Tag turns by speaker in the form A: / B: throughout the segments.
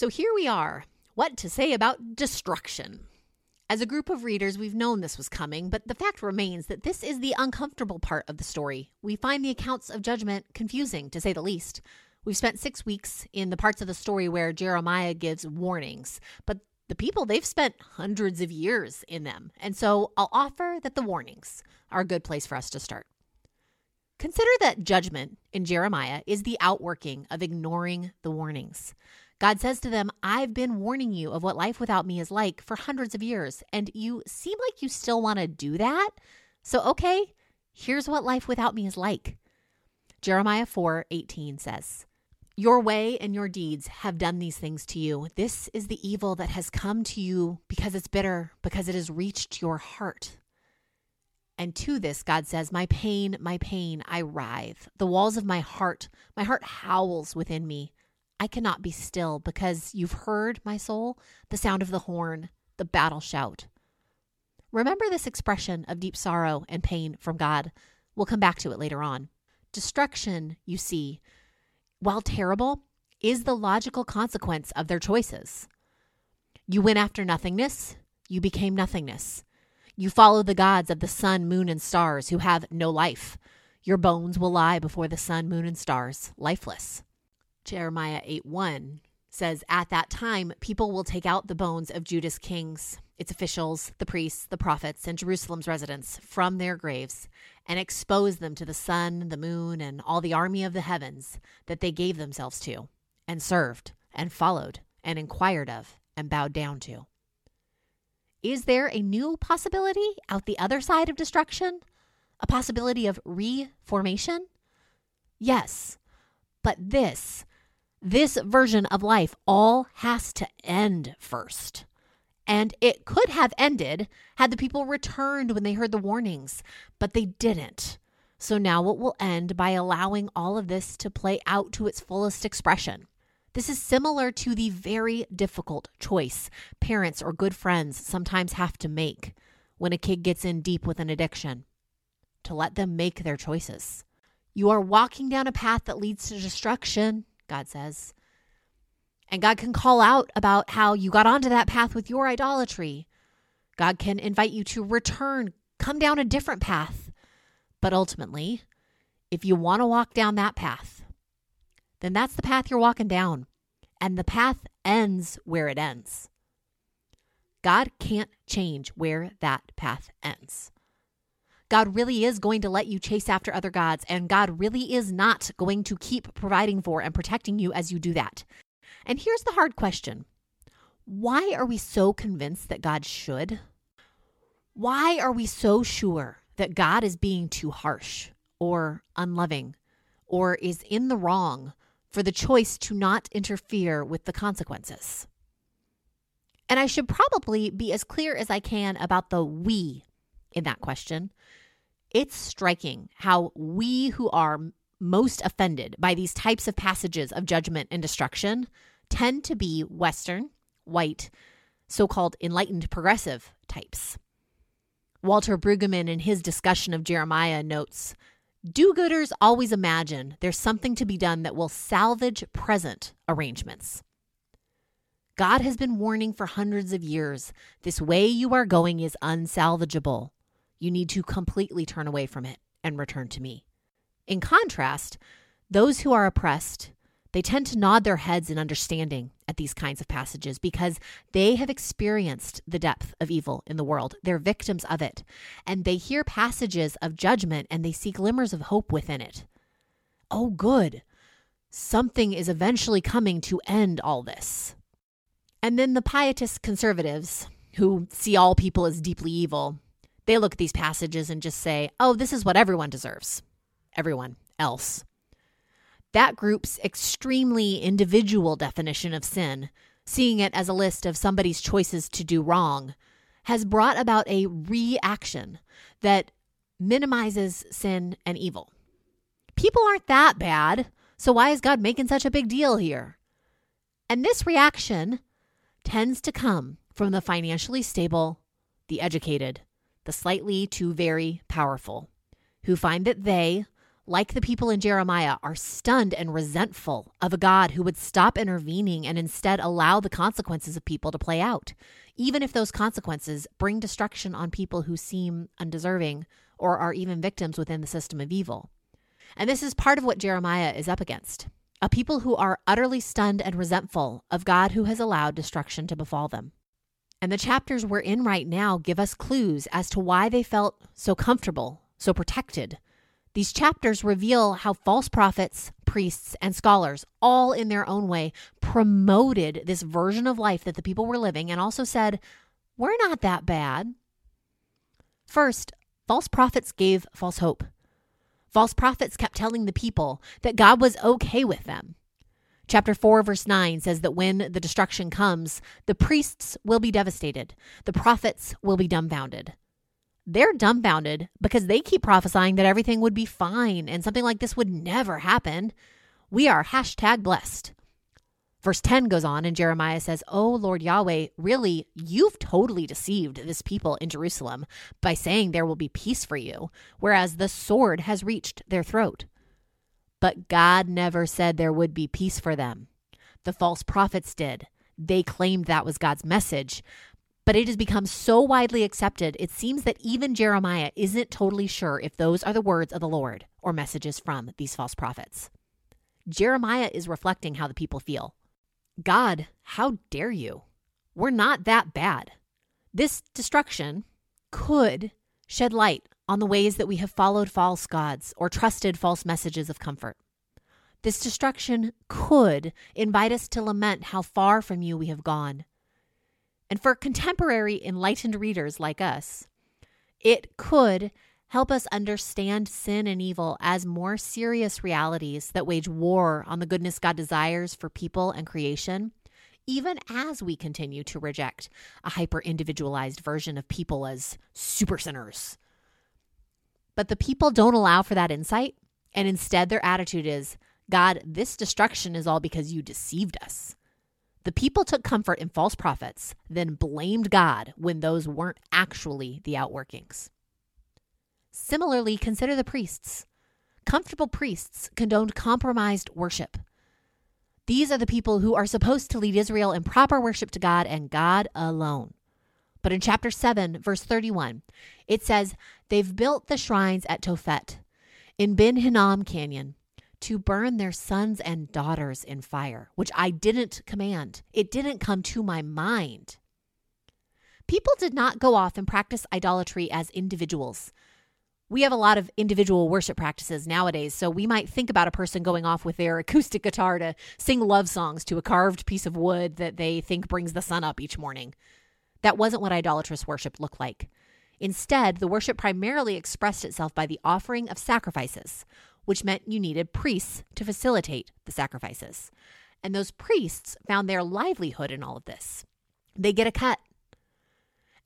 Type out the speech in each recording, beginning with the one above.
A: So here we are. What to say about destruction? As a group of readers, we've known this was coming, but the fact remains that this is the uncomfortable part of the story. We find the accounts of judgment confusing, to say the least. We've spent six weeks in the parts of the story where Jeremiah gives warnings, but the people, they've spent hundreds of years in them. And so I'll offer that the warnings are a good place for us to start. Consider that judgment in Jeremiah is the outworking of ignoring the warnings. God says to them, I've been warning you of what life without me is like for hundreds of years, and you seem like you still want to do that. So, okay, here's what life without me is like. Jeremiah 4 18 says, Your way and your deeds have done these things to you. This is the evil that has come to you because it's bitter, because it has reached your heart. And to this, God says, My pain, my pain, I writhe. The walls of my heart, my heart howls within me. I cannot be still because you've heard, my soul, the sound of the horn, the battle shout. Remember this expression of deep sorrow and pain from God. We'll come back to it later on. Destruction, you see, while terrible, is the logical consequence of their choices. You went after nothingness, you became nothingness. You follow the gods of the sun, moon, and stars who have no life. Your bones will lie before the sun, moon, and stars, lifeless. Jeremiah 8 1 says, At that time, people will take out the bones of Judah's kings, its officials, the priests, the prophets, and Jerusalem's residents from their graves, and expose them to the sun, the moon, and all the army of the heavens that they gave themselves to, and served, and followed, and inquired of, and bowed down to. Is there a new possibility out the other side of destruction? A possibility of reformation? Yes. But this, this version of life all has to end first. And it could have ended had the people returned when they heard the warnings, but they didn't. So now it will end by allowing all of this to play out to its fullest expression. This is similar to the very difficult choice parents or good friends sometimes have to make when a kid gets in deep with an addiction to let them make their choices. You are walking down a path that leads to destruction, God says. And God can call out about how you got onto that path with your idolatry. God can invite you to return, come down a different path. But ultimately, if you want to walk down that path, then that's the path you're walking down. And the path ends where it ends. God can't change where that path ends. God really is going to let you chase after other gods, and God really is not going to keep providing for and protecting you as you do that. And here's the hard question Why are we so convinced that God should? Why are we so sure that God is being too harsh or unloving or is in the wrong for the choice to not interfere with the consequences. And I should probably be as clear as I can about the we in that question. It's striking how we who are most offended by these types of passages of judgment and destruction tend to be Western, white, so called enlightened progressive types. Walter Brueggemann, in his discussion of Jeremiah, notes do gooders always imagine there's something to be done that will salvage present arrangements. God has been warning for hundreds of years this way you are going is unsalvageable. You need to completely turn away from it and return to me. In contrast, those who are oppressed they tend to nod their heads in understanding at these kinds of passages because they have experienced the depth of evil in the world. They're victims of it. And they hear passages of judgment and they see glimmers of hope within it. Oh, good. Something is eventually coming to end all this. And then the pietist conservatives, who see all people as deeply evil, they look at these passages and just say, oh, this is what everyone deserves. Everyone else. That group's extremely individual definition of sin, seeing it as a list of somebody's choices to do wrong, has brought about a reaction that minimizes sin and evil. People aren't that bad, so why is God making such a big deal here? And this reaction tends to come from the financially stable, the educated, the slightly too very powerful, who find that they, like the people in Jeremiah, are stunned and resentful of a God who would stop intervening and instead allow the consequences of people to play out, even if those consequences bring destruction on people who seem undeserving or are even victims within the system of evil. And this is part of what Jeremiah is up against a people who are utterly stunned and resentful of God who has allowed destruction to befall them. And the chapters we're in right now give us clues as to why they felt so comfortable, so protected. These chapters reveal how false prophets, priests, and scholars, all in their own way, promoted this version of life that the people were living and also said, We're not that bad. First, false prophets gave false hope. False prophets kept telling the people that God was okay with them. Chapter 4, verse 9 says that when the destruction comes, the priests will be devastated, the prophets will be dumbfounded. They're dumbfounded because they keep prophesying that everything would be fine and something like this would never happen. We are hashtag blessed. Verse 10 goes on, and Jeremiah says, Oh Lord Yahweh, really, you've totally deceived this people in Jerusalem by saying there will be peace for you, whereas the sword has reached their throat. But God never said there would be peace for them. The false prophets did. They claimed that was God's message. But it has become so widely accepted, it seems that even Jeremiah isn't totally sure if those are the words of the Lord or messages from these false prophets. Jeremiah is reflecting how the people feel. God, how dare you? We're not that bad. This destruction could shed light on the ways that we have followed false gods or trusted false messages of comfort. This destruction could invite us to lament how far from you we have gone. And for contemporary enlightened readers like us, it could help us understand sin and evil as more serious realities that wage war on the goodness God desires for people and creation, even as we continue to reject a hyper individualized version of people as super sinners. But the people don't allow for that insight, and instead their attitude is God, this destruction is all because you deceived us. The people took comfort in false prophets, then blamed God when those weren't actually the outworkings. Similarly, consider the priests. Comfortable priests condoned compromised worship. These are the people who are supposed to lead Israel in proper worship to God and God alone. But in chapter 7, verse 31, it says, They've built the shrines at Tophet in Ben Hinnom Canyon to burn their sons and daughters in fire, which I didn't command. It didn't come to my mind. People did not go off and practice idolatry as individuals we have a lot of individual worship practices nowadays. So we might think about a person going off with their acoustic guitar to sing love songs to a carved piece of wood that they think brings the sun up each morning. That wasn't what idolatrous worship looked like. Instead, the worship primarily expressed itself by the offering of sacrifices, which meant you needed priests to facilitate the sacrifices. And those priests found their livelihood in all of this. They get a cut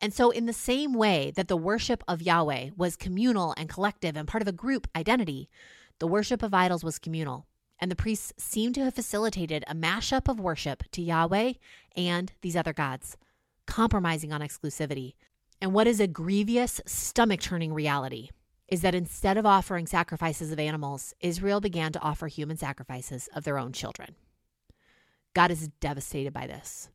A: and so, in the same way that the worship of Yahweh was communal and collective and part of a group identity, the worship of idols was communal. And the priests seem to have facilitated a mashup of worship to Yahweh and these other gods, compromising on exclusivity. And what is a grievous, stomach turning reality is that instead of offering sacrifices of animals, Israel began to offer human sacrifices of their own children. God is devastated by this.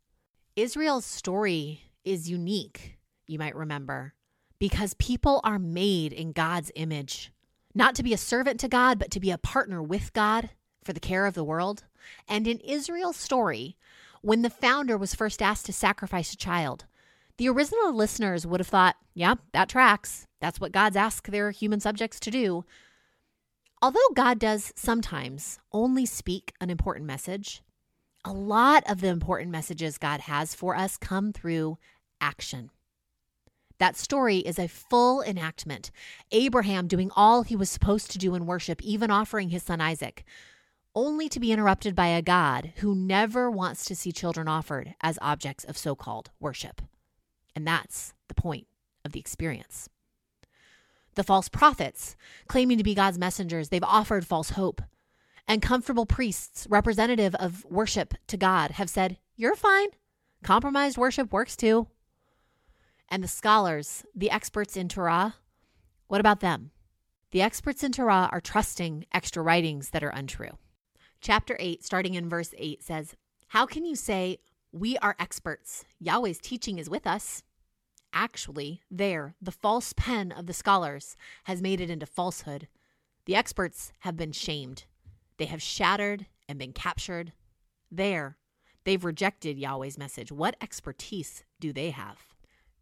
A: Israel's story is unique you might remember, because people are made in God's image, not to be a servant to God, but to be a partner with God for the care of the world. And in Israel's story, when the founder was first asked to sacrifice a child, the original listeners would have thought, yeah, that tracks. That's what God's asked their human subjects to do. Although God does sometimes only speak an important message, a lot of the important messages God has for us come through action. That story is a full enactment. Abraham doing all he was supposed to do in worship, even offering his son Isaac, only to be interrupted by a God who never wants to see children offered as objects of so called worship. And that's the point of the experience. The false prophets, claiming to be God's messengers, they've offered false hope. And comfortable priests, representative of worship to God, have said, You're fine. Compromised worship works too. And the scholars, the experts in Torah, what about them? The experts in Torah are trusting extra writings that are untrue. Chapter 8, starting in verse 8, says, How can you say, We are experts? Yahweh's teaching is with us. Actually, there, the false pen of the scholars has made it into falsehood. The experts have been shamed. They have shattered and been captured. There, they've rejected Yahweh's message. What expertise do they have?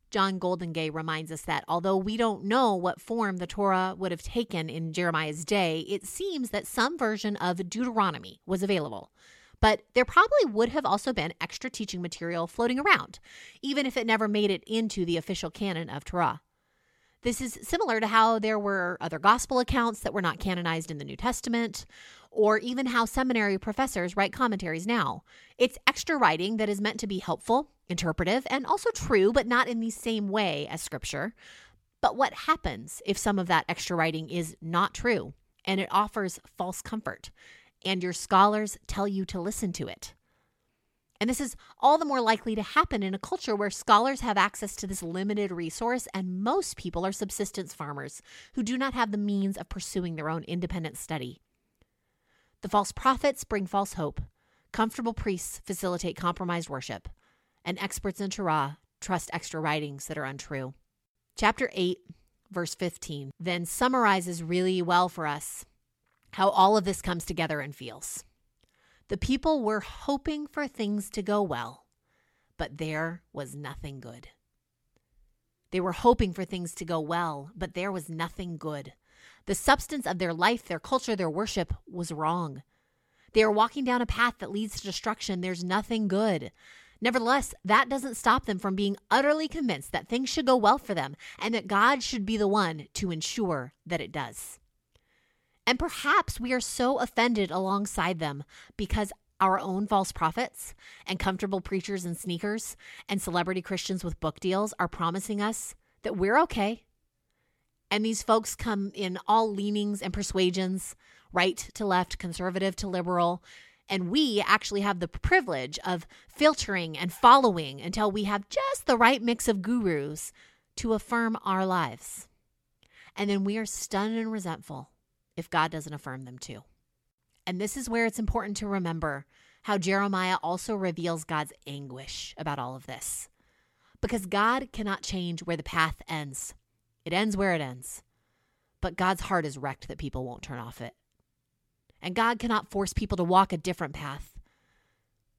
A: John Goldingay reminds us that although we don't know what form the Torah would have taken in Jeremiah's day, it seems that some version of Deuteronomy was available. But there probably would have also been extra teaching material floating around, even if it never made it into the official canon of Torah. This is similar to how there were other gospel accounts that were not canonized in the New Testament, or even how seminary professors write commentaries now. It's extra writing that is meant to be helpful, interpretive, and also true, but not in the same way as Scripture. But what happens if some of that extra writing is not true and it offers false comfort, and your scholars tell you to listen to it? And this is all the more likely to happen in a culture where scholars have access to this limited resource, and most people are subsistence farmers who do not have the means of pursuing their own independent study. The false prophets bring false hope. Comfortable priests facilitate compromised worship. And experts in Torah trust extra writings that are untrue. Chapter 8, verse 15, then summarizes really well for us how all of this comes together and feels. The people were hoping for things to go well, but there was nothing good. They were hoping for things to go well, but there was nothing good. The substance of their life, their culture, their worship was wrong. They are walking down a path that leads to destruction. There's nothing good. Nevertheless, that doesn't stop them from being utterly convinced that things should go well for them and that God should be the one to ensure that it does. And perhaps we are so offended alongside them because our own false prophets and comfortable preachers in sneakers and celebrity Christians with book deals are promising us that we're okay. And these folks come in all leanings and persuasions, right to left, conservative to liberal. And we actually have the privilege of filtering and following until we have just the right mix of gurus to affirm our lives. And then we are stunned and resentful if God doesn't affirm them too. And this is where it's important to remember how Jeremiah also reveals God's anguish about all of this. Because God cannot change where the path ends, it ends where it ends. But God's heart is wrecked that people won't turn off it. And God cannot force people to walk a different path,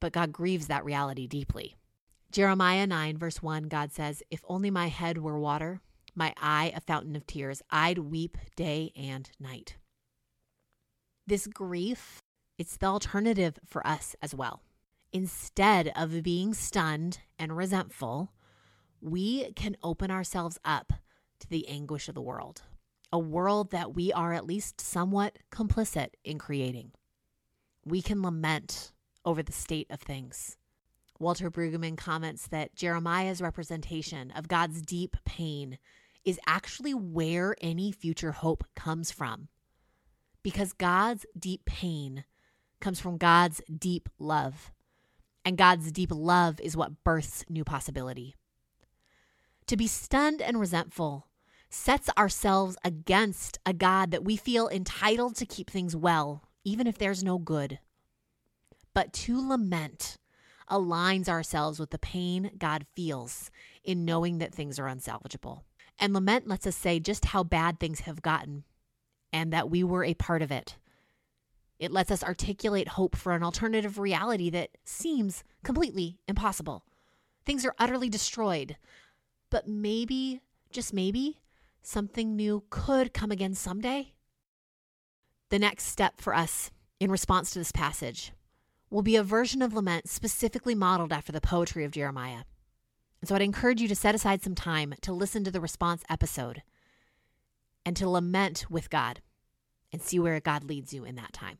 A: but God grieves that reality deeply. Jeremiah 9, verse 1, God says, If only my head were water, my eye a fountain of tears, I'd weep day and night. This grief, it's the alternative for us as well. Instead of being stunned and resentful, we can open ourselves up to the anguish of the world, a world that we are at least somewhat complicit in creating. We can lament over the state of things. Walter Brueggemann comments that Jeremiah's representation of God's deep pain is actually where any future hope comes from because God's deep pain comes from God's deep love. And God's deep love is what births new possibility. To be stunned and resentful sets ourselves against a God that we feel entitled to keep things well, even if there's no good. But to lament aligns ourselves with the pain God feels in knowing that things are unsalvageable. And lament lets us say just how bad things have gotten and that we were a part of it. It lets us articulate hope for an alternative reality that seems completely impossible. Things are utterly destroyed, but maybe, just maybe, something new could come again someday. The next step for us in response to this passage will be a version of lament specifically modeled after the poetry of Jeremiah. And so I'd encourage you to set aside some time to listen to the response episode and to lament with God and see where God leads you in that time.